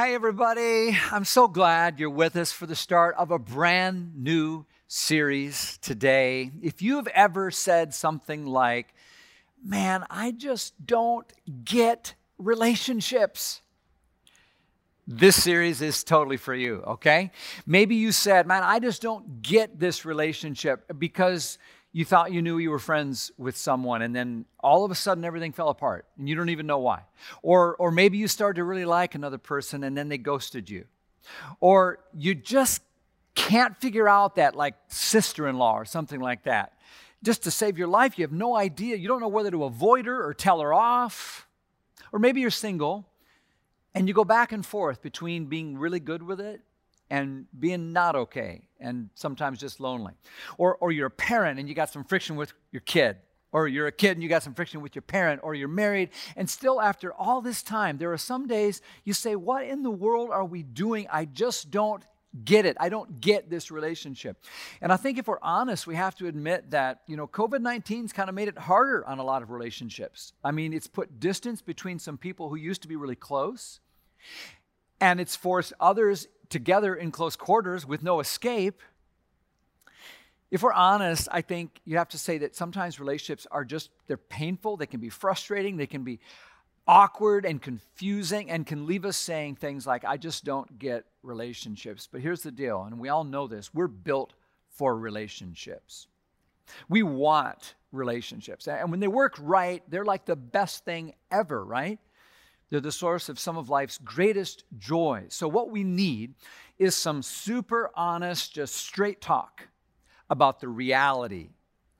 Hi, everybody. I'm so glad you're with us for the start of a brand new series today. If you've ever said something like, Man, I just don't get relationships, this series is totally for you, okay? Maybe you said, Man, I just don't get this relationship because you thought you knew you were friends with someone and then all of a sudden everything fell apart and you don't even know why. Or, or maybe you started to really like another person and then they ghosted you. Or you just can't figure out that like sister in law or something like that. Just to save your life, you have no idea. You don't know whether to avoid her or tell her off. Or maybe you're single and you go back and forth between being really good with it and being not okay and sometimes just lonely. Or, or you're a parent and you got some friction with your kid. Or you're a kid and you got some friction with your parent, or you're married, and still after all this time, there are some days you say, What in the world are we doing? I just don't get it. I don't get this relationship. And I think if we're honest, we have to admit that, you know, COVID 19's kind of made it harder on a lot of relationships. I mean, it's put distance between some people who used to be really close, and it's forced others together in close quarters with no escape. If we're honest, I think you have to say that sometimes relationships are just, they're painful, they can be frustrating, they can be awkward and confusing, and can leave us saying things like, I just don't get relationships. But here's the deal, and we all know this we're built for relationships. We want relationships. And when they work right, they're like the best thing ever, right? They're the source of some of life's greatest joys. So, what we need is some super honest, just straight talk about the reality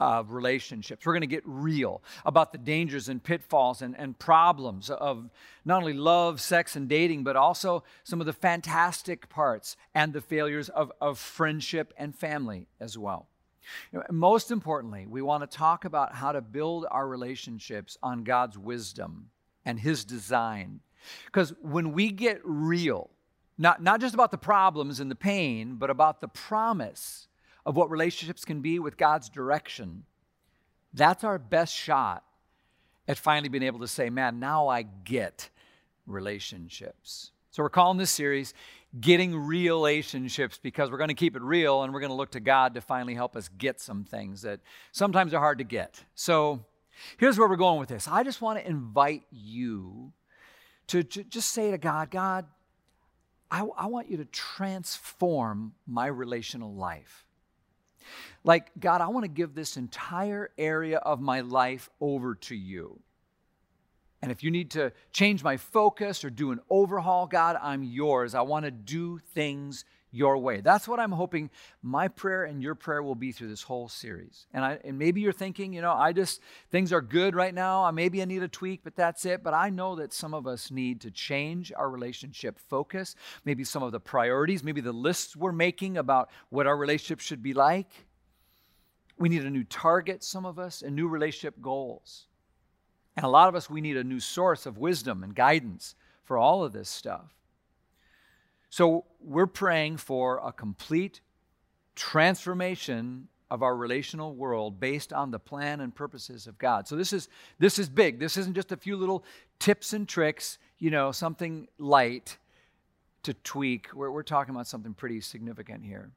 of relationships. We're going to get real about the dangers and pitfalls and, and problems of not only love, sex, and dating, but also some of the fantastic parts and the failures of, of friendship and family as well. Most importantly, we want to talk about how to build our relationships on God's wisdom and His design. Because when we get real, not, not just about the problems and the pain, but about the promise of what relationships can be with God's direction, that's our best shot at finally being able to say, man, now I get relationships. So we're calling this series Getting REALationships because we're going to keep it real and we're going to look to God to finally help us get some things that sometimes are hard to get. So Here's where we're going with this. I just want to invite you to, just say to God, God, I want you to transform my relational life. Like, God, I want to give this entire area of my life over to you. And if you need to change my focus or do an overhaul, God, I'm yours. I want to do things your way. That's what I'm hoping my prayer and your prayer will be through this whole series. And I and maybe you're thinking, you know, I just things are good right now. I Maybe I need a tweak, but that's it. But I know that some of us need to change our relationship focus, maybe some of the priorities, maybe the lists we're making about what our relationship should be like. We need a new target, some of us, and new relationship goals. And a lot of us, we need a new source of wisdom and guidance for all of this stuff. So we're praying for a complete transformation of our relational world based on the plan and purposes of God. So this is this is big. This isn't just a few little tips and tricks, you know, something light to tweak. We're, we're talking about something pretty significant here.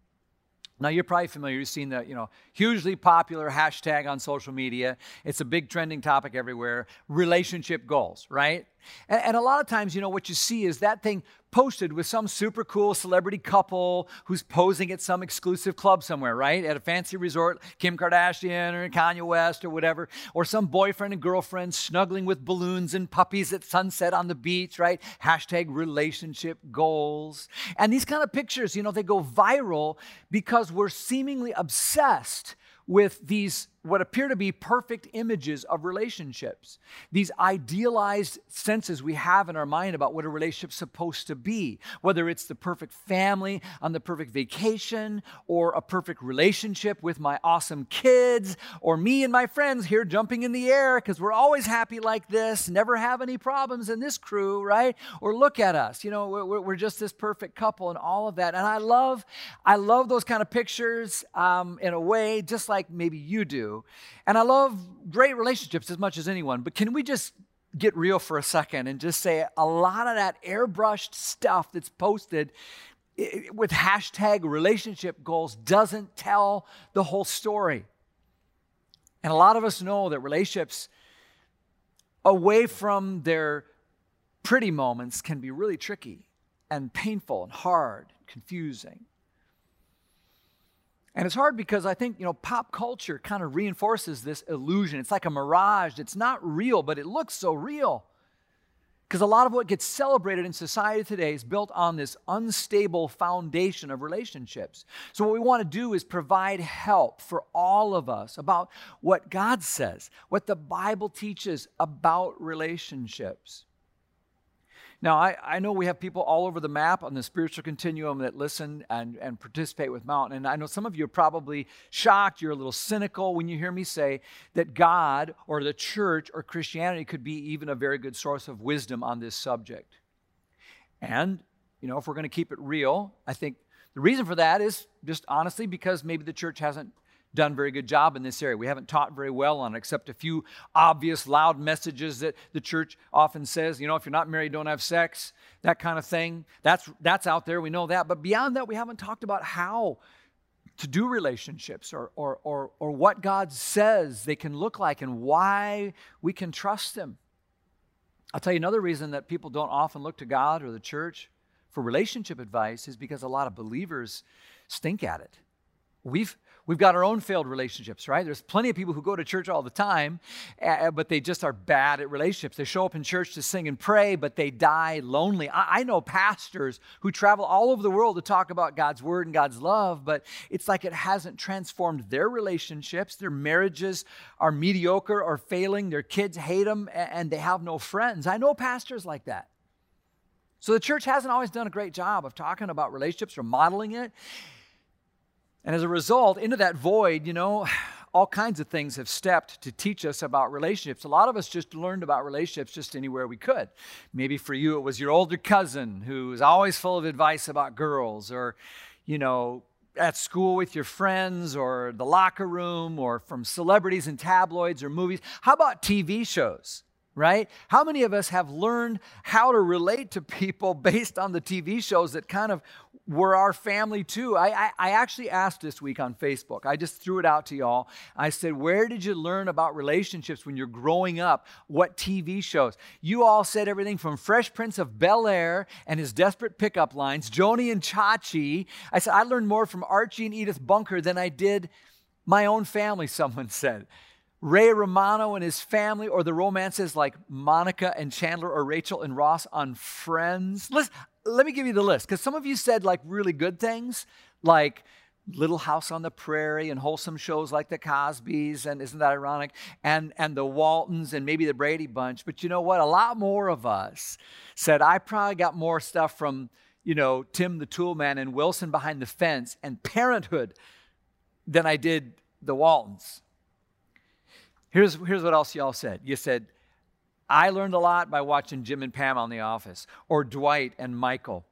Now you're probably familiar. You've seen the you know hugely popular hashtag on social media. It's a big trending topic everywhere. Relationship goals, right? And, and, a lot of times, you know, what you see is that thing posted with some super cool celebrity couple who's posing at some exclusive club somewhere, right? At a fancy resort, Kim Kardashian or Kanye West or whatever, or some boyfriend and girlfriend snuggling with balloons and puppies at sunset on the beach, right? Hashtag relationship goals. And these kind of pictures, you know, they go viral because we're seemingly obsessed with these what appear to be perfect images of relationships, these idealized senses we have in our mind about what a relationship's supposed to be, whether it's the perfect family on the perfect vacation, or a perfect relationship with my awesome kids, or me and my friends here jumping in the air because we're always happy like this, never have any problems in this crew, right? Or look at us, you know, we're, we're just this perfect couple and all of that. And I love, I love those kind of pictures um, in a way, just like maybe you do. And I love great relationships as much as anyone, but can we just get real for a second and just say a lot of that airbrushed stuff that's posted with hashtag relationship goals doesn't tell the whole story. And a lot of us know that relationships away from their pretty moments can be really tricky and painful and hard, confusing. And it's hard because I think, you know, pop culture kind of reinforces this illusion. It's like a mirage. It's not real, but it looks so real. Because a lot of what gets celebrated in society today is built on this unstable foundation of relationships. So, what we want to do is provide help for all of us about what God says, what the Bible teaches about relationships. Now, I, I know we have people all over the map on the spiritual continuum that listen and, and participate with Mountain. And I know some of you are probably shocked, you're a little cynical when you hear me say that God or the church or Christianity could be even a very good source of wisdom on this subject. And, you know, if we're going to keep it real, I think the reason for that is just honestly because maybe the church hasn't done a very good job in this area. We haven't taught very well on it, except a few obvious, loud messages that the church often says, you know, if you're not married, don't have sex, that kind of thing. That's, that's out there. We know that. But beyond that, we haven't talked about how to do relationships or, or, or, or what God says they can look like and why we can trust Him. I'll tell you another reason that people don't often look to God or the church for relationship advice is because a lot of believers stink at it. We've, We've got our own failed relationships, right? There's plenty of people who go to church all the time, uh, but they just are bad at relationships. They show up in church to sing and pray, but they die lonely. I know pastors who travel all over the world to talk about God's word and God's love, but it's like it hasn't transformed their relationships. Their marriages are mediocre or failing. Their kids hate them, and they have no friends. I know pastors like that. So the church hasn't always done a great job of talking about relationships or modeling it. And as a result, into that void, you know, all kinds of things have stepped to teach us about relationships. A lot of us just learned about relationships just anywhere we could. Maybe for you, it was your older cousin who was always full of advice about girls, or, you know, at school with your friends, or the locker room, or from celebrities and tabloids or movies. How about TV shows? Right? How many of us have learned how to relate to people based on the TV shows that kind of were our family too. I, I, I, actually asked this week on Facebook. I just threw it out to y'all. I said, Where did you learn about relationships when you're growing up? What TV shows? You all said everything from Fresh Prince of Bel Air and his desperate pickup lines, Joanie and Chachi. I said, I learned more from Archie and Edith Bunker than I did my own family, someone said. Ray Romano and his family, or the romances like Monica and Chandler or Rachel and Ross on Friends. Listen, let me give you the list because some of you said like really good things, like Little House on the Prairie and wholesome shows like the Cosbys, and isn't that ironic? And and the Waltons and maybe the Brady Bunch. But you know what? A lot more of us said I probably got more stuff from you know Tim the Toolman and Wilson Behind the Fence and Parenthood than I did the Waltons. Here's here's what else y'all said. You said I learned a lot by watching Jim and Pam on The Office, or Dwight and Michael,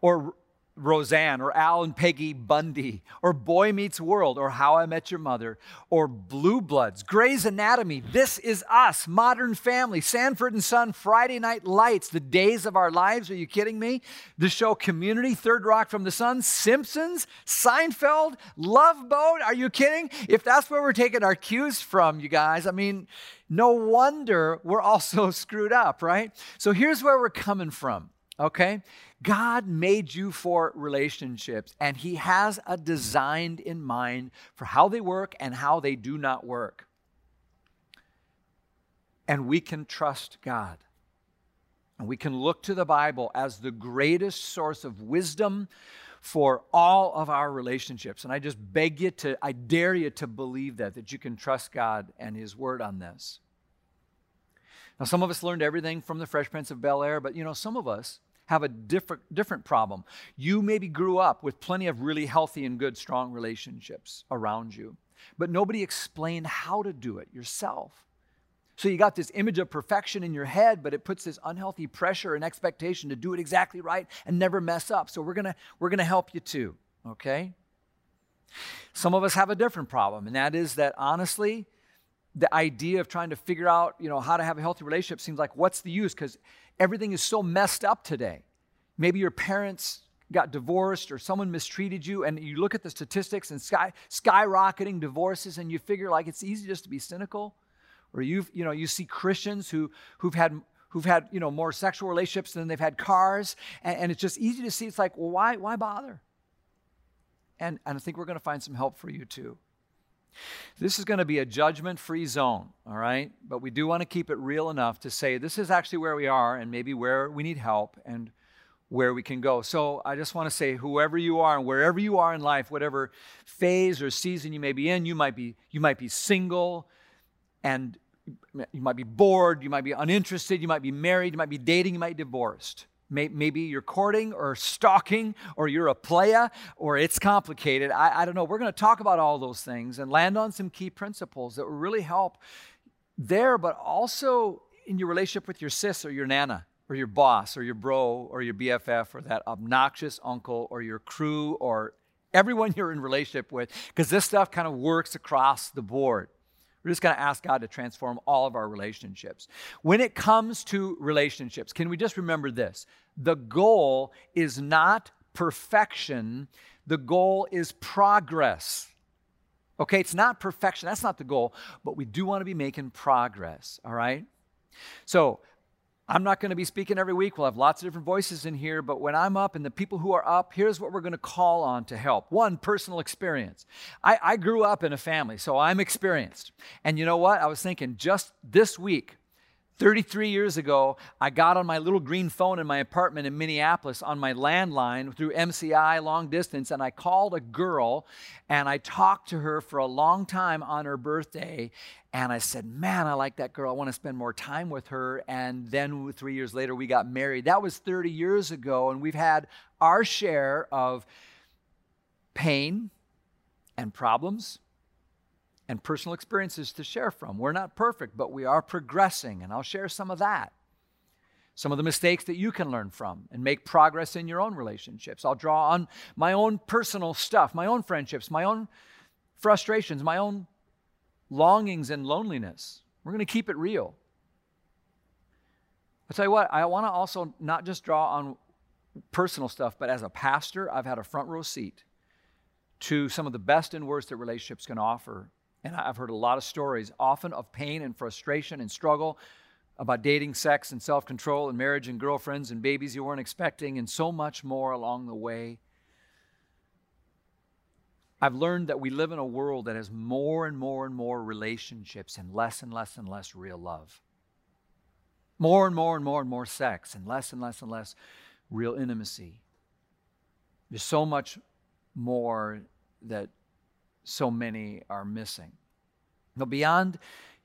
or Roseanne, or Al and Peggy Bundy, or Boy Meets World, or How I Met Your Mother, or Blue Bloods, Grey's Anatomy, This Is Us, Modern Family, Sanford and Son, Friday Night Lights, The Days of Our Lives, are you kidding me? The show Community, Third Rock from the Sun, Simpsons, Seinfeld, Love Boat, are you kidding? If that's where we're taking our cues from, you guys, I mean, no wonder we're all so screwed up, right? So here's where we're coming from, okay? God made you for relationships, and He has a design in mind for how they work and how they do not work. And we can trust God. And we can look to the Bible as the greatest source of wisdom for all of our relationships. And I just beg you to, I dare you to believe that, that you can trust God and His Word on this. Now, some of us learned everything from the Fresh Prince of Bel Air, but you know, some of us have a different, different problem. You maybe grew up with plenty of really healthy and good, strong relationships around you, but nobody explained how to do it yourself. So you got this image of perfection in your head, but it puts this unhealthy pressure and expectation to do it exactly right and never mess up. So we're gonna we're gonna help you too, okay? Some of us have a different problem, and that is that honestly, the idea of trying to figure out, you know, how to have a healthy relationship seems like what's the use? Because everything is so messed up today. Maybe your parents got divorced or someone mistreated you, and you look at the statistics and sky, skyrocketing divorces, and you figure like it's easy just to be cynical. Or you you know you see Christians who who've had who've had you know more sexual relationships than they've had cars, and, and it's just easy to see. It's like, well, why why bother? And, and I think we're going to find some help for you too. This is going to be a judgment free zone, all right? But we do want to keep it real enough to say this is actually where we are and maybe where we need help and where we can go. So I just want to say whoever you are and wherever you are in life, whatever phase or season you may be in, you might be you might be single and you might be bored, you might be uninterested, you might be married, you might be dating, you might be divorced. Maybe you're courting or stalking or you're a playa or it's complicated. I, I don't know. We're going to talk about all those things and land on some key principles that will really help there, but also in your relationship with your sis or your nana or your boss or your bro or your BFF or that obnoxious uncle or your crew or everyone you're in relationship with because this stuff kind of works across the board. We're just going to ask God to transform all of our relationships. When it comes to relationships, can we just remember this? The goal is not perfection, the goal is progress. Okay, it's not perfection, that's not the goal, but we do want to be making progress, all right? So, I'm not going to be speaking every week. We'll have lots of different voices in here, but when I'm up and the people who are up, here's what we're going to call on to help. One, personal experience. I, I grew up in a family, so I'm experienced. And you know what? I was thinking just this week, 33 years ago, I got on my little green phone in my apartment in Minneapolis on my landline through MCI long distance, and I called a girl and I talked to her for a long time on her birthday. And I said, Man, I like that girl. I want to spend more time with her. And then three years later, we got married. That was 30 years ago, and we've had our share of pain and problems and personal experiences to share from. We're not perfect, but we are progressing, and I'll share some of that. Some of the mistakes that you can learn from and make progress in your own relationships. I'll draw on my own personal stuff, my own friendships, my own frustrations, my own longings and loneliness. We're going to keep it real. I'll tell you what, I want to also not just draw on personal stuff, but as a pastor, I've had a front row seat to some of the best and worst that relationships can offer and I've heard a lot of stories, often of pain and frustration and struggle about dating, sex, and self control, and marriage and girlfriends and babies you weren't expecting, and so much more along the way. I've learned that we live in a world that has more and more and more relationships and less and less and less real love. More and more and more and more sex and less and less and less real intimacy. There's so much more that so many are missing. Now, beyond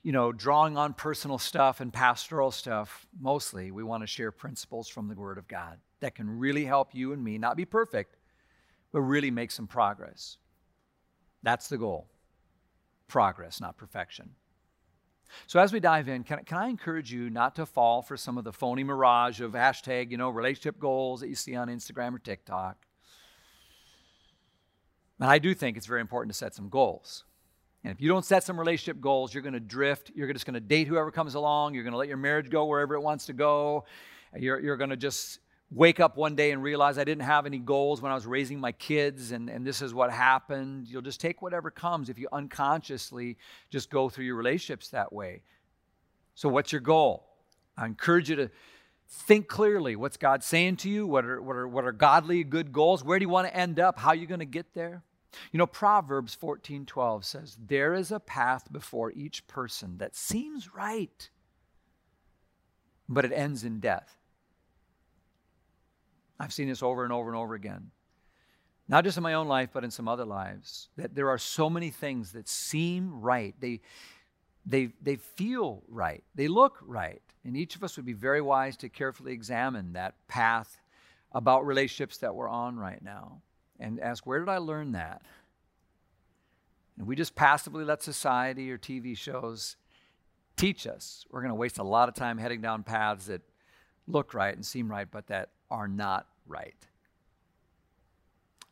you know, drawing on personal stuff and pastoral stuff, mostly we want to share principles from the Word of God that can really help you and me not be perfect, but really make some progress. That's the goal progress, not perfection. So, as we dive in, can, can I encourage you not to fall for some of the phony mirage of hashtag, you know, relationship goals that you see on Instagram or TikTok? And I do think it's very important to set some goals. And if you don't set some relationship goals, you're going to drift. You're just going to date whoever comes along. You're going to let your marriage go wherever it wants to go. You're, you're going to just wake up one day and realize I didn't have any goals when I was raising my kids, and, and this is what happened. You'll just take whatever comes if you unconsciously just go through your relationships that way. So, what's your goal? I encourage you to think clearly. What's God saying to you? What are, what are, what are godly, good goals? Where do you want to end up? How are you going to get there? You know, Proverbs 14:12 says, "There is a path before each person that seems right, but it ends in death." I've seen this over and over and over again. Not just in my own life, but in some other lives. That there are so many things that seem right. They they they feel right. They look right. And each of us would be very wise to carefully examine that path about relationships that we're on right now and ask, where did I learn that? And we just passively let society or TV shows teach us. We're going to waste a lot of time heading down paths that look right and seem right, but that are not right.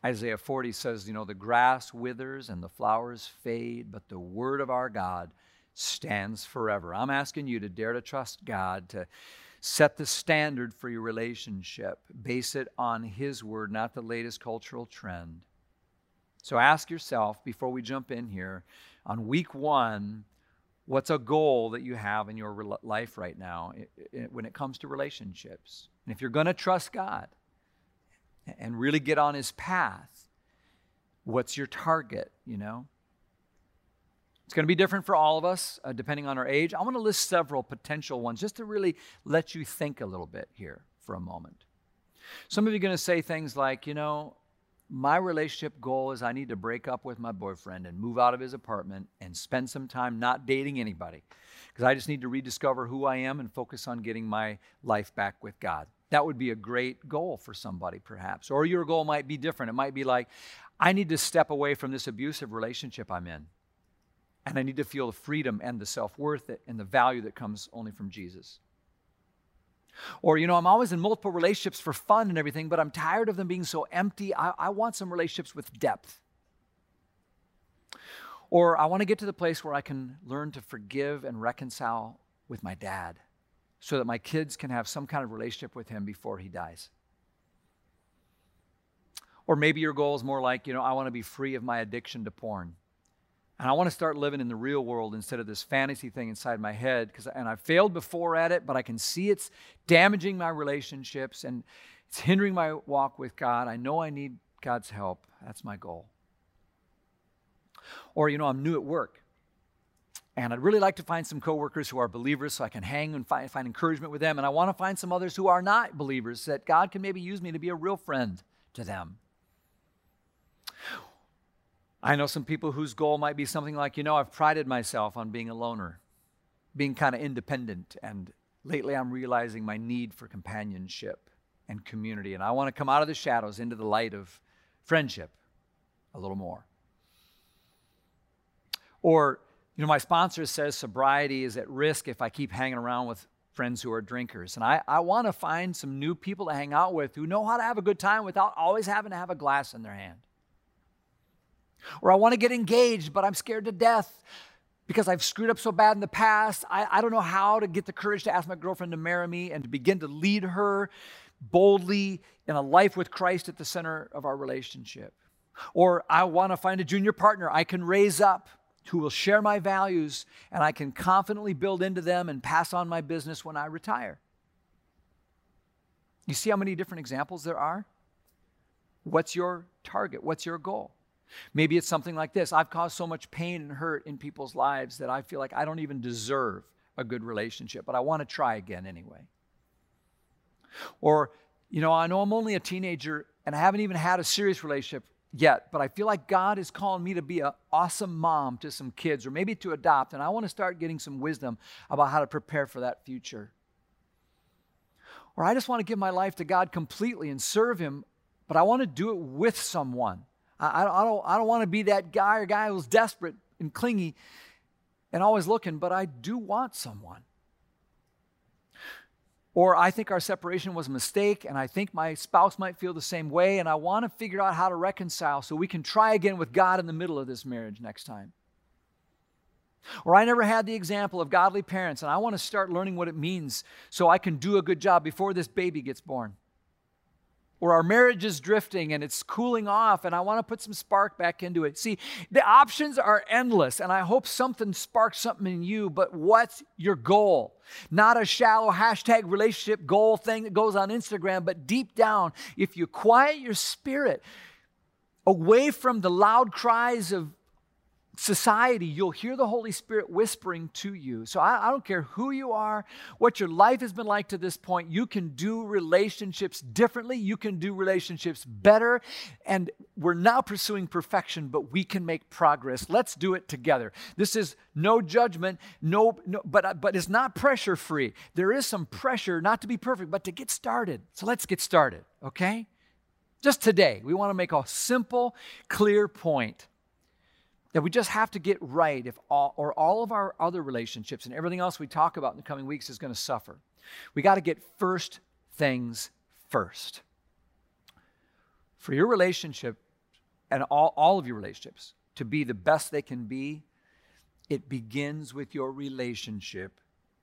Isaiah 40 says, you know, the grass withers and the flowers fade, but the word of our God stands forever. I'm asking you to dare to trust God, to set the standard for your relationship, base it on His word, not the latest cultural trend. So ask yourself before we jump in here on week one what's a goal that you have in your life right now when it comes to relationships? And if you're going to trust God and really get on His path, what's your target, you know? It's going to be different for all of us, uh, depending on our age. I want to list several potential ones just to really let you think a little bit here for a moment. Some of you are going to say things like, you know, my relationship goal is I need to break up with my boyfriend and move out of his apartment and spend some time not dating anybody because I just need to rediscover who I am and focus on getting my life back with God. That would be a great goal for somebody, perhaps. Or your goal might be different. It might be like, I need to step away from this abusive relationship I'm in. And I need to feel the freedom and the self worth and the value that comes only from Jesus. Or, you know, I'm always in multiple relationships for fun and everything, but I'm tired of them being so empty. I, I want some relationships with depth. Or I want to get to the place where I can learn to forgive and reconcile with my dad so that my kids can have some kind of relationship with him before he dies. Or maybe your goal is more like, you know, I want to be free of my addiction to porn. And I want to start living in the real world instead of this fantasy thing inside my head. Because and I failed before at it, but I can see it's damaging my relationships and it's hindering my walk with God. I know I need God's help. That's my goal. Or, you know, I'm new at work. And I'd really like to find some coworkers who are believers so I can hang and find, find encouragement with them. And I want to find some others who are not believers that God can maybe use me to be a real friend to them. I know some people whose goal might be something like, you know, I've prided myself on being a loner, being kind of independent, and lately I'm realizing my need for companionship and community, and I want to come out of the shadows into the light of friendship a little more. Or, you know, my sponsor says sobriety is at risk if I keep hanging around with friends who are drinkers. And I, I want to find some new people to hang out with who know how to have a good time without always having to have a glass in their hand. Or I want to get engaged, but I'm scared to death because I've screwed up so bad in the past. I, I don't know how to get the courage to ask my girlfriend to marry me and to begin to lead her boldly in a life with Christ at the center of our relationship. Or I want to find a junior partner I can raise up who will share my values and I can confidently build into them and pass on my business when I retire. You see how many different examples there are? What's your target? What's your goal? Maybe it's something like this I've caused so much pain and hurt in people's lives that I feel like I don't even deserve a good relationship, but I want to try again anyway. Or, you know, I know I'm only a teenager and I haven't even had a serious relationship yet, but I feel like God is calling me to be an awesome mom to some kids or maybe to adopt, and I want to start getting some wisdom about how to prepare for that future. Or I just want to give my life to God completely and serve Him, but I want to do it with someone. I, I don't, I don't want to be that guy or guy who's desperate and clingy and always looking, but I do want someone. Or I think our separation was a mistake, and I think my spouse might feel the same way, and I want to figure out how to reconcile so we can try again with God in the middle of this marriage next time. Or I never had the example of godly parents, and I want to start learning what it means so I can do a good job before this baby gets born or our marriage is drifting and it's cooling off and I want to put some spark back into it. See, the options are endless and I hope something sparks something in you, but what's your goal? Not a shallow hashtag relationship goal thing that goes on Instagram, but deep down, if you quiet your spirit away from the loud cries of society, you'll hear the Holy Spirit whispering to you. So I, I, don't care who you are, what your life has been like to this point, you can do relationships differently. You can do relationships better. And we're now pursuing perfection, but we can make progress. Let's do it together. This is no judgment, no, no but, uh, but it's not pressure free. There is some pressure not to be perfect, but to get started. So let's get started, okay? Just today, we want to make a simple, clear point that we just have to get right if all, or all of our other relationships and everything else we talk about in the coming weeks is going to suffer. We got to get first things first. For your relationship and all, all of your relationships to be the best they can be, it begins with your relationship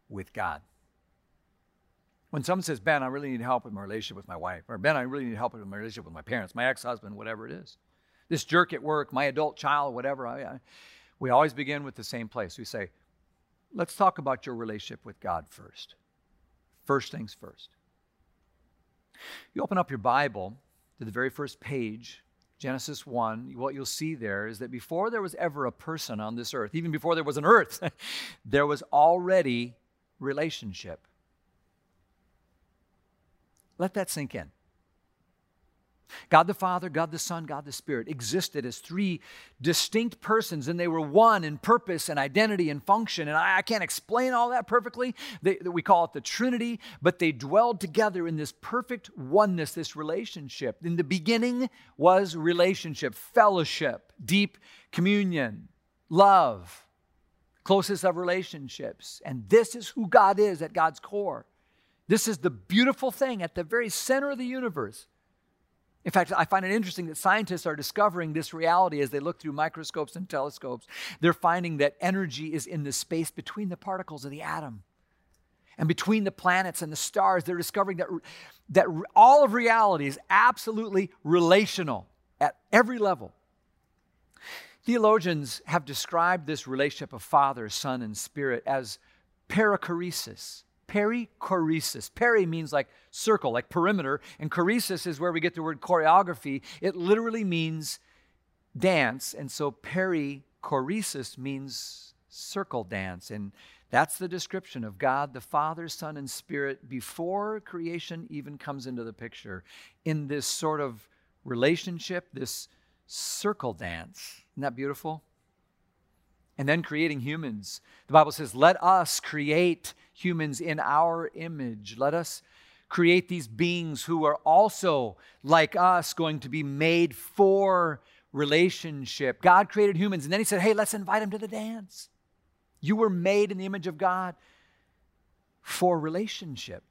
with God. When someone says, Ben, I really need help with my relationship with my wife, or Ben, I really need help with my relationship with my parents, my ex husband, whatever it is, this jerk at work, my adult child, whatever, I, I, we always begin with the same place. We say, let's talk about your relationship with God first. First things first. You open up your Bible to the very first page, Genesis 1, what you'll see there is that before there was ever a person on this earth, even before there was an earth, there was already relationship. Let that sink in. God the Father, God the Son, God the Spirit existed as three distinct persons, and they were one in purpose and identity and function. And I, I can't explain all that perfectly. They, we call it the Trinity, but they dwelled together in this perfect oneness, this relationship. In the beginning was relationship, fellowship, deep communion, love, closest of relationships. And this is who God is at God's core. This is the beautiful thing at the very center of the universe. In fact, I find it interesting that scientists are discovering this reality as they look through microscopes and telescopes. They're finding that energy is in the space between the particles of the atom and between the planets and the stars. They're discovering that, that all of reality is absolutely relational at every level. Theologians have described this relationship of Father, Son, and Spirit as perichoresis perichoresis. Peri means like circle, like perimeter, and choresis is where we get the word choreography. It literally means dance, and so perichoresis means circle dance. And that's the description of God, the Father, Son, and Spirit before creation even comes into the picture in this sort of relationship, this circle dance. Isn't that beautiful? And then creating humans. The Bible says, let us create humans in our image. Let us create these beings who are also, like us, going to be made for relationship. God created humans, and then He said, hey, let's invite them to the dance. You were made in the image of God for relationship.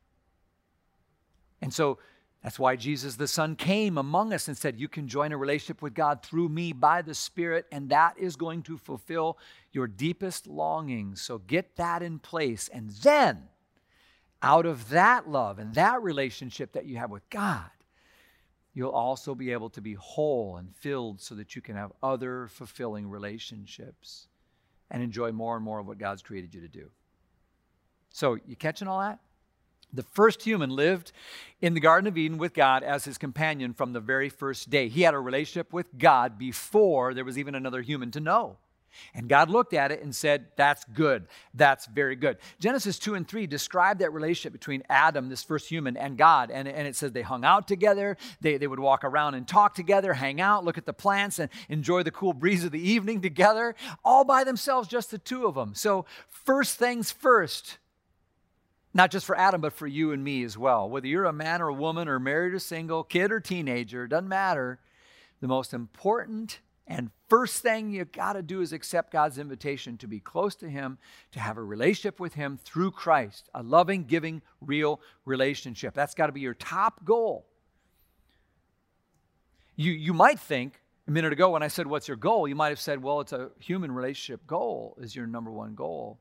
And so that's why Jesus the Son came among us and said, You can join a relationship with God through me by the Spirit, and that is going to fulfill your deepest longings. So get that in place. And then, out of that love and that relationship that you have with God, you'll also be able to be whole and filled so that you can have other fulfilling relationships and enjoy more and more of what God's created you to do. So, you catching all that? The first human lived in the Garden of Eden with God as his companion from the very first day. He had a relationship with God before there was even another human to know. And God looked at it and said, That's good. That's very good. Genesis 2 and 3 describe that relationship between Adam, this first human, and God. And, and it says they hung out together. They, they would walk around and talk together, hang out, look at the plants, and enjoy the cool breeze of the evening together, all by themselves, just the two of them. So, first things first, not just for Adam, but for you and me as well. Whether you're a man or a woman, or married or single, kid or teenager, doesn't matter. The most important and first thing you got to do is accept God's invitation to be close to Him, to have a relationship with Him through Christ, a loving, giving, real relationship. That's got to be your top goal. You, you might think a minute ago when I said, What's your goal? You might have said, Well, it's a human relationship goal, is your number one goal.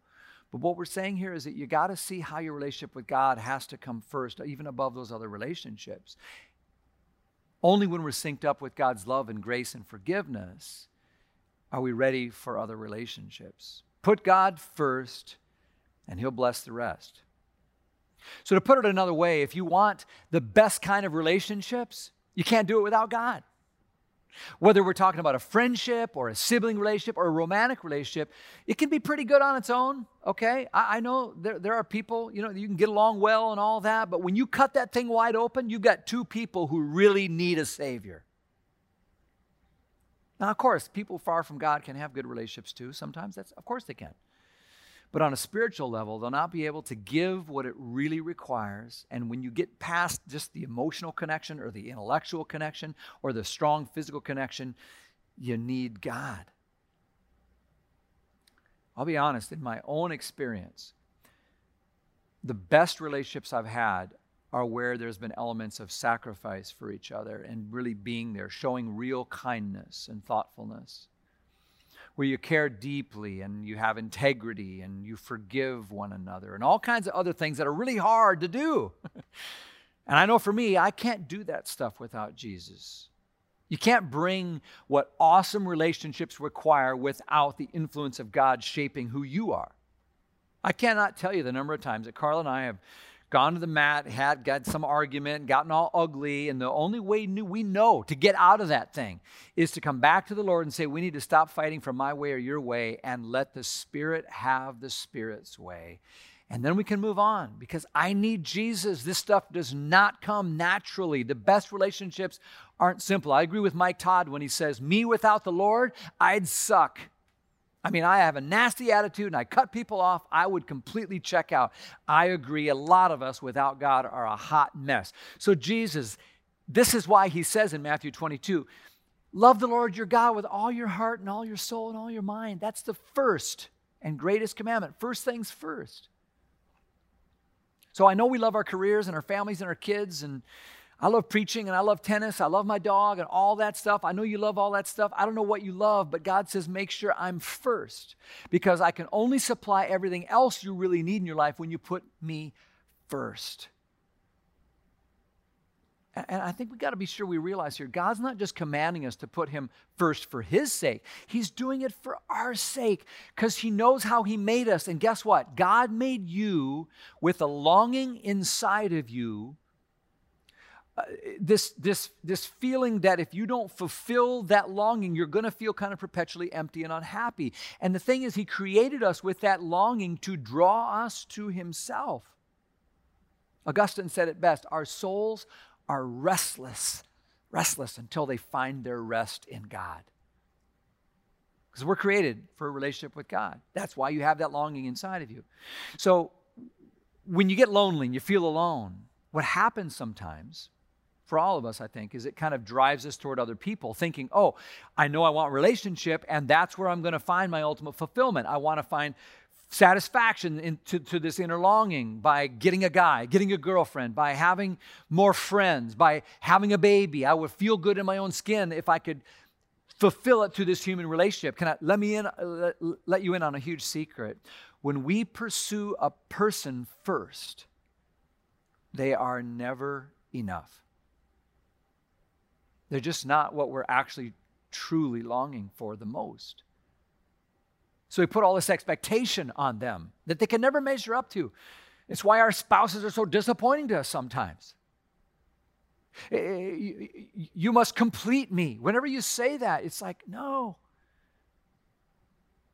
But what we're saying here is that you got to see how your relationship with God has to come first, even above those other relationships. Only when we're synced up with God's love and grace and forgiveness are we ready for other relationships. Put God first, and He'll bless the rest. So, to put it another way, if you want the best kind of relationships, you can't do it without God. Whether we're talking about a friendship or a sibling relationship or a romantic relationship, it can be pretty good on its own, okay? I, I, know there, there are people, you know, you can get along well and all that, but when you cut that thing wide open, you've got two people who really need a Savior. Now, of course, people far from God can have good relationships too. Sometimes that's, of course, they can. But on a spiritual level, they'll not be able to give what it really requires. And when you get past just the emotional connection or the intellectual connection or the strong physical connection, you need God. I'll be honest, in my own experience, the best relationships I've had are where there's been elements of sacrifice for each other and really being there, showing real kindness and thoughtfulness where you care deeply and you have integrity and you forgive one another and all kinds of other things that are really hard to do. and I know for me, I can't do that stuff without Jesus. You can't bring what awesome relationships require without the influence of God shaping who you are. I cannot tell you the number of times that Carl and I have gone to the mat, had got some argument, gotten all ugly, and the only way new we know to get out of that thing is to come back to the Lord and say, We need to stop fighting for my way or your way and let the Spirit have the Spirit's way. And then we can move on because I need Jesus. This stuff does not come naturally. The best relationships aren't simple. I agree with Mike Todd when he says, Me without the Lord, I'd suck. I mean, I have a nasty attitude and I cut people off. I would completely check out. I agree. A lot of us without God are a hot mess. So, Jesus, this is why he says in Matthew 22 love the Lord your God with all your heart and all your soul and all your mind. That's the first and greatest commandment. First things first. So, I know we love our careers and our families and our kids and I love preaching and I love tennis. I love my dog and all that stuff. I know you love all that stuff. I don't know what you love, but God says make sure I'm first because I can only supply everything else you really need in your life when you put me first. And I think we got to be sure we realize here God's not just commanding us to put Him first for His sake, He's doing it for our sake because He knows how He made us. And guess what? God made you with a longing inside of you uh, this, this, this feeling that if you don't fulfill that longing, you're going to feel kind of perpetually empty and unhappy. And the thing is, He created us with that longing to draw us to Himself. Augustine said it best our souls are restless, restless until they find their rest in God. Because we're created for a relationship with God. That's why you have that longing inside of you. So when you get lonely and you feel alone, what happens sometimes for all of us, I think, is it kind of drives us toward other people, thinking, oh, I know I want relationship, and that's where I'm going to find my ultimate fulfillment. I want to find satisfaction in, to, to this inner longing by getting a guy, getting a girlfriend, by having more friends, by having a baby. I would feel good in my own skin if I could fulfill it to this human relationship. Can I let me in, let, let you in on a huge secret? When we pursue a person first, they are never enough. They're just not what we're actually truly longing for the most. So we put all this expectation on them that they can never measure up to. It's why our spouses are so disappointing to us sometimes. Eh, eh, you must complete me. Whenever you say that, it's like, no.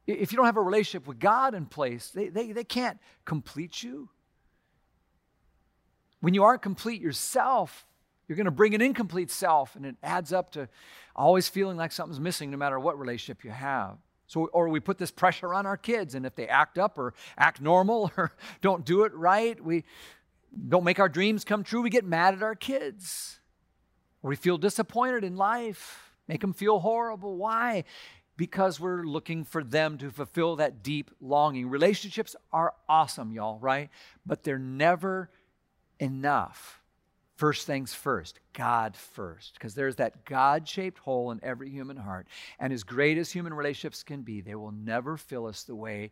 If you don't have a relationship with God in place, they, they, they can't complete you. When you aren't complete yourself, you're going to bring an incomplete self, and it adds up to always feeling like something's missing no matter what relationship you have. So, or we put this pressure on our kids, and if they act up or act normal or don't do it right, we don't make our dreams come true, we get mad at our kids. Or we feel disappointed in life, make them feel horrible. Why? Because we're looking for them to fulfill that deep longing. Relationships are awesome, y'all, right? But they're never enough. First things first, God first, because there's that God shaped hole in every human heart. And as great as human relationships can be, they will never fill us the way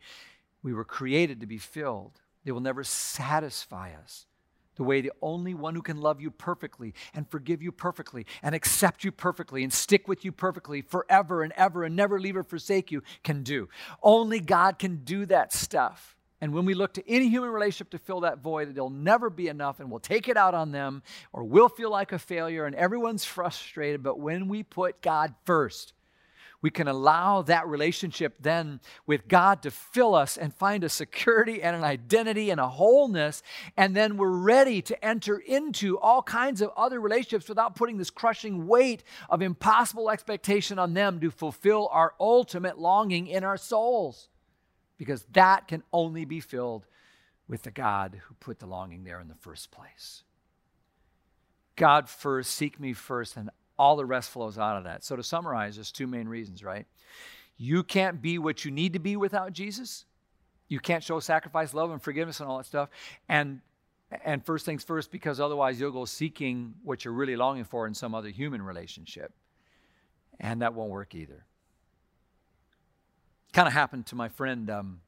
we were created to be filled. They will never satisfy us the way the only one who can love you perfectly and forgive you perfectly and accept you perfectly and stick with you perfectly forever and ever and never leave or forsake you can do. Only God can do that stuff. And when we look to any human relationship to fill that void, it'll never be enough and we'll take it out on them or we'll feel like a failure and everyone's frustrated. But when we put God first, we can allow that relationship then with God to fill us and find a security and an identity and a wholeness. And then we're ready to enter into all kinds of other relationships without putting this crushing weight of impossible expectation on them to fulfill our ultimate longing in our souls because that can only be filled with the God who put the longing there in the first place. God first, seek me first, and all the rest flows out of that. So, to summarize, there's two main reasons, right? You can't be what you need to be without Jesus. You can't show sacrifice, love, and forgiveness and all that stuff. And and first things first, because otherwise you'll go seeking what you're really longing for in some other human relationship. And that won't work either. Kind of happened to my friend, um,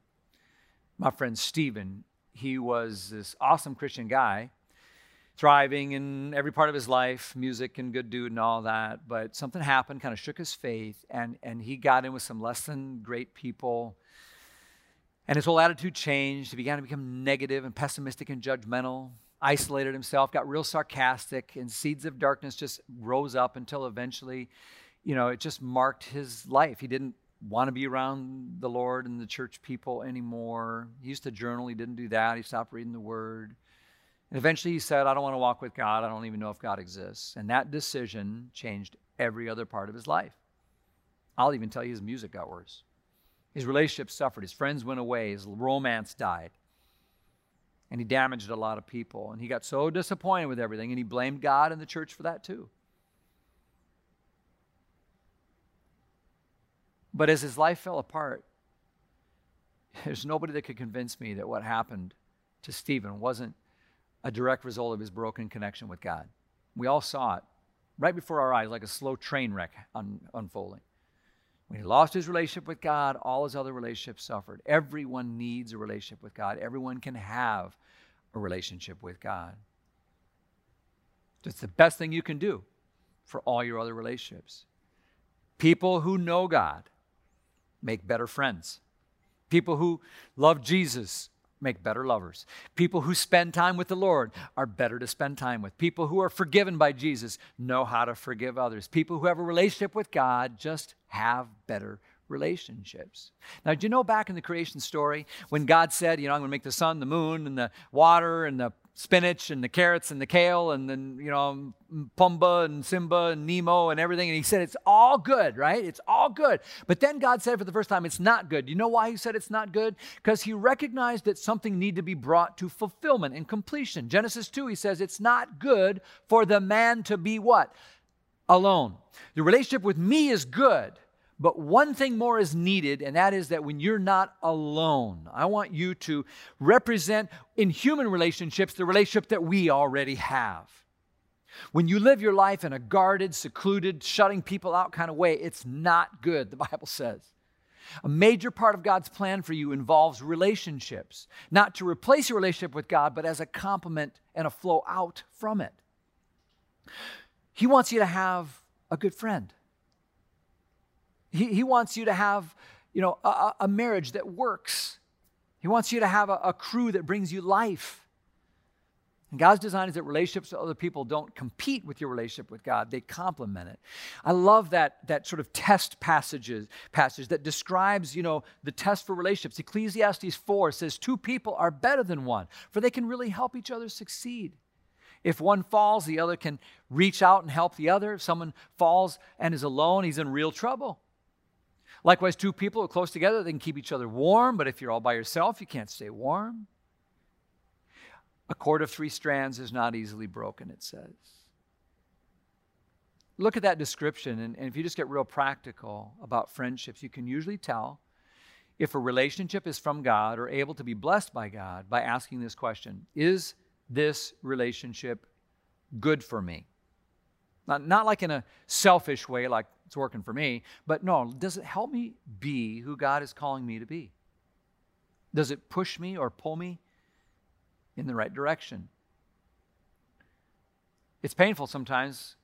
my friend Stephen. He was this awesome Christian guy, thriving in every part of his life, music and good dude and all that. But something happened, kind of shook his faith, and, and he got in with some less than great people. And his whole attitude changed. He began to become negative and pessimistic and judgmental, isolated himself, got real sarcastic, and seeds of darkness just rose up until eventually, you know, it just marked his life. He didn't want to be around the Lord and the church people anymore. He used to journal, he didn't do that. He stopped reading the Word. And eventually he said, I don't want to walk with God. I don't even know if God exists. And that decision changed every other part of his life. I'll even tell you his music got worse. His relationship suffered. His friends went away. His romance died. And he damaged a lot of people. And he got so disappointed with everything. And he blamed God and the church for that too. But as his life fell apart, there's nobody that could convince me that what happened to Stephen wasn't a direct result of his broken connection with God. We all saw it right before our eyes, like a slow train wreck un- unfolding. When he lost his relationship with God, all his other relationships suffered. Everyone needs a relationship with God, everyone can have a relationship with God. It's the best thing you can do for all your other relationships. People who know God make better friends. People who love Jesus make better lovers. People who spend time with the Lord are better to spend time with. People who are forgiven by Jesus know how to forgive others. People who have a relationship with God just have better relationships. Now, do you know back in the creation story when God said, you know, I'm going to make the sun, the moon, and the water, and the spinach and the carrots and the kale and then you know Pumbaa and Simba and Nemo and everything. And he said it's all good right? It's all good. But then God said for the first time it's not good. You know why he said it's not good? Because he recognized that something needed to be brought to fulfillment and completion. Genesis 2 he says it's not good for the man to be what? Alone. The relationship with me is good but one thing more is needed, and that is that when you're not alone, I want you to represent in human relationships the relationship that we already have. When you live your life in a guarded, secluded, shutting people out kind of way, it's not good, the Bible says. A major part of God's plan for you involves relationships, not to replace your relationship with God, but as a complement and a flow out from it. He wants you to have a good friend. He, he wants you to have, you know, a, a marriage that works. He wants you to have a, a crew that brings you life. And God's design is that relationships with other people don't compete with your relationship with God, they complement it. I love that, that sort of test passages, passage that describes, you know, the test for relationships. Ecclesiastes 4 says, Two people are better than one, for they can really help each other succeed. If one falls, the other can reach out and help the other. If someone falls and is alone, he's in real trouble. Likewise, two people are close together, they can keep each other warm, but if you're all by yourself, you can't stay warm. A cord of three strands is not easily broken, it says. Look at that description, and, and if you just get real practical about friendships, you can usually tell if a relationship is from God or able to be blessed by God by asking this question Is this relationship good for me? Not, not like in a selfish way, like it's working for me. But no, does it help me be who God is calling me to be? Does it push me or pull me in the right direction? It's painful sometimes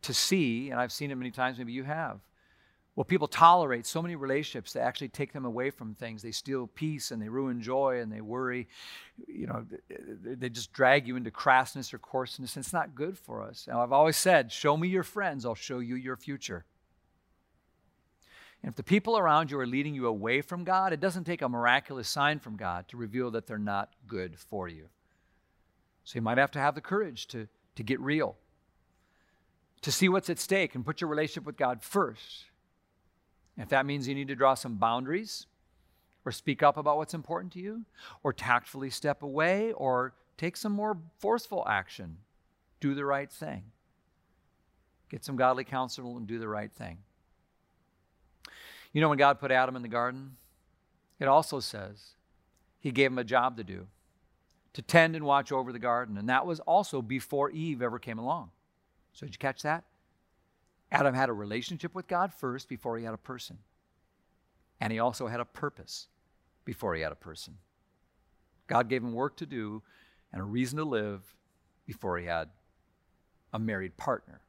to see, and I've seen it many times, maybe you have. Well, people tolerate so many relationships that actually take them away from things. They steal peace and they ruin joy and they worry. You know, they just drag you into crassness or coarseness. And it's not good for us. Now, I've always said, show me your friends, I'll show you your future. And if the people around you are leading you away from God, it doesn't take a miraculous sign from God to reveal that they're not good for you. So you might have to have the courage to, to get real, to see what's at stake and put your relationship with God first. If that means you need to draw some boundaries or speak up about what's important to you, or tactfully step away, or take some more forceful action, do the right thing. Get some godly counsel and do the right thing. You know, when God put Adam in the garden, it also says he gave him a job to do to tend and watch over the garden. And that was also before Eve ever came along. So, did you catch that? Adam had a relationship with God first before he had a person. And he also had a purpose before he had a person. God gave him work to do and a reason to live before he had a married partner.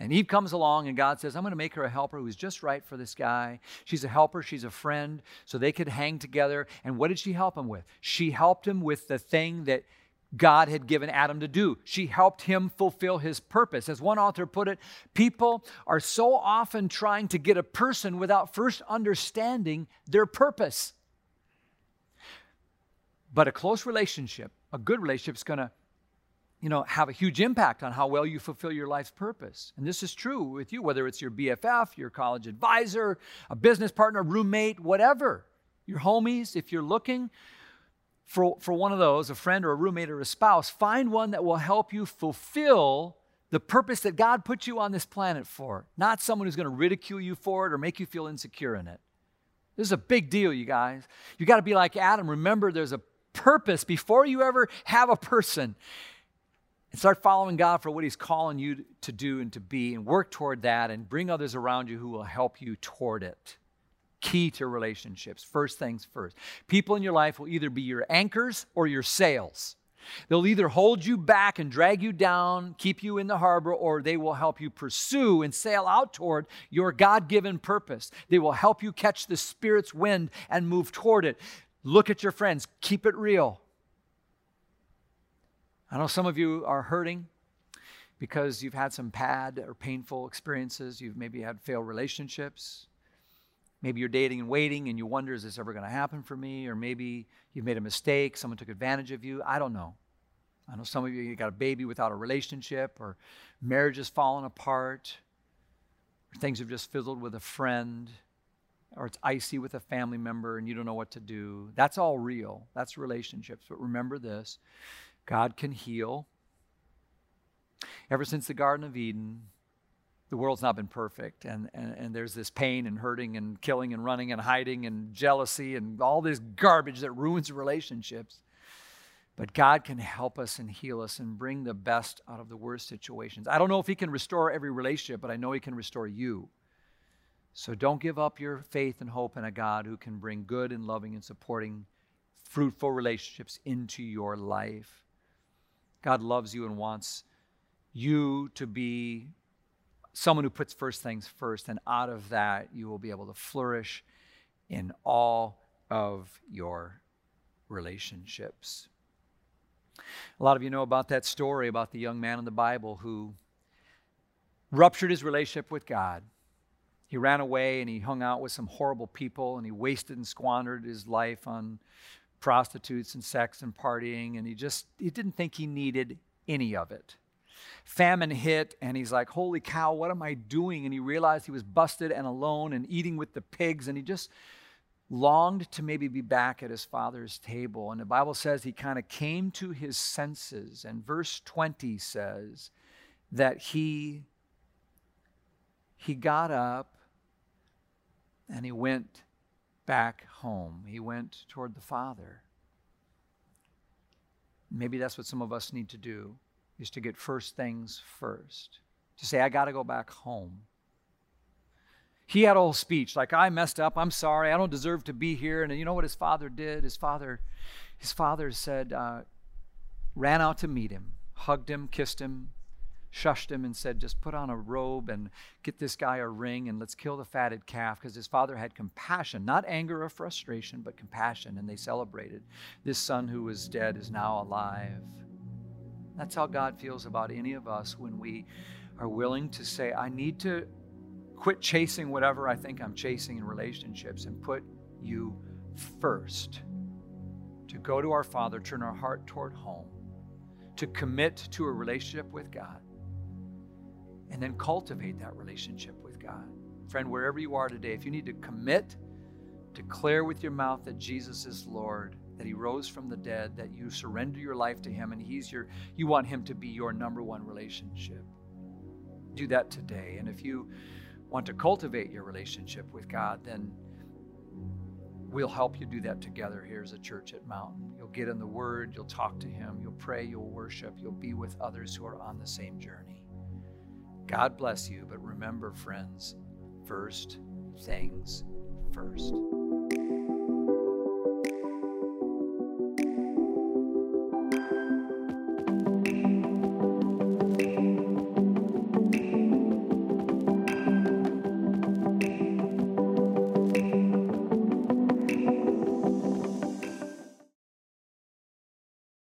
And Eve comes along, and God says, I'm going to make her a helper who's just right for this guy. She's a helper, she's a friend, so they could hang together. And what did she help him with? She helped him with the thing that God had given Adam to do. She helped him fulfill his purpose. As one author put it, people are so often trying to get a person without first understanding their purpose. But a close relationship, a good relationship, is going to you know, have a huge impact on how well you fulfill your life's purpose. And this is true with you, whether it's your BFF, your college advisor, a business partner, roommate, whatever, your homies. If you're looking for, for one of those, a friend or a roommate or a spouse, find one that will help you fulfill the purpose that God put you on this planet for, not someone who's going to ridicule you for it or make you feel insecure in it. This is a big deal, you guys. You got to be like Adam. Remember, there's a purpose before you ever have a person and start following God for what He's calling you to do and to be, and work toward that, and bring others around you who will help you toward it. Key to relationships. First things first. People in your life will either be your anchors or your sails. They'll either hold you back and drag you down, keep you in the harbor, or they will help you pursue and sail out toward your God given purpose. They will help you catch the Spirit's wind and move toward it. Look at your friends, keep it real. I know some of you are hurting because you've had some bad or painful experiences. You've maybe had failed relationships. Maybe you're dating and waiting and you wonder, is this ever going to happen for me? Or maybe you've made a mistake, someone took advantage of you. I don't know. I know some of you, you got a baby without a relationship, or marriage has fallen apart, or things have just fizzled with a friend, or it's icy with a family member and you don't know what to do. That's all real. That's relationships. But remember this God can heal. Ever since the Garden of Eden, the world's not been perfect. And, and, and there's this pain and hurting and killing and running and hiding and jealousy and all this garbage that ruins relationships. But God can help us and heal us and bring the best out of the worst situations. I don't know if He can restore every relationship, but I know He can restore you. So don't give up your faith and hope in a God who can bring good and loving and supporting, fruitful relationships into your life. God loves you and wants you to be someone who puts first things first, and out of that, you will be able to flourish in all of your relationships. A lot of you know about that story about the young man in the Bible who ruptured his relationship with God. He ran away and he hung out with some horrible people and he wasted and squandered his life on prostitutes and sex and partying, and he just he didn't think he needed any of it. Famine hit, and he's like, Holy cow, what am I doing? And he realized he was busted and alone and eating with the pigs, and he just longed to maybe be back at his father's table. And the Bible says he kind of came to his senses. And verse 20 says that he he got up and he went back home. He went toward the Father. Maybe that's what some of us need to do is to get first things first. To say, I got to go back home. He had a whole speech like, I messed up. I'm sorry. I don't deserve to be here. And you know what his father did? His father, his father said, uh, ran out to meet him, hugged him, kissed him, shushed him and said, Just put on a robe and get this guy a ring and let's kill the fatted calf because his father had compassion, not anger or frustration, but compassion. And they celebrated. This son who was dead is now alive. That's how God feels about any of us when we are willing to say, I need to quit chasing whatever I think I'm chasing in relationships and put you first. To go to our Father, turn our heart toward home, to commit to a relationship with God and then cultivate that relationship with God. Friend, wherever you are today, if you need to commit, declare with your mouth that Jesus is Lord, that he rose from the dead, that you surrender your life to him and he's your you want him to be your number one relationship. Do that today. And if you want to cultivate your relationship with God, then we'll help you do that together here as a church at Mountain. You'll get in the Word, you'll talk to Him, you'll pray, you'll worship, you'll be with others who are on the same journey. God bless you, but remember, friends, first things first.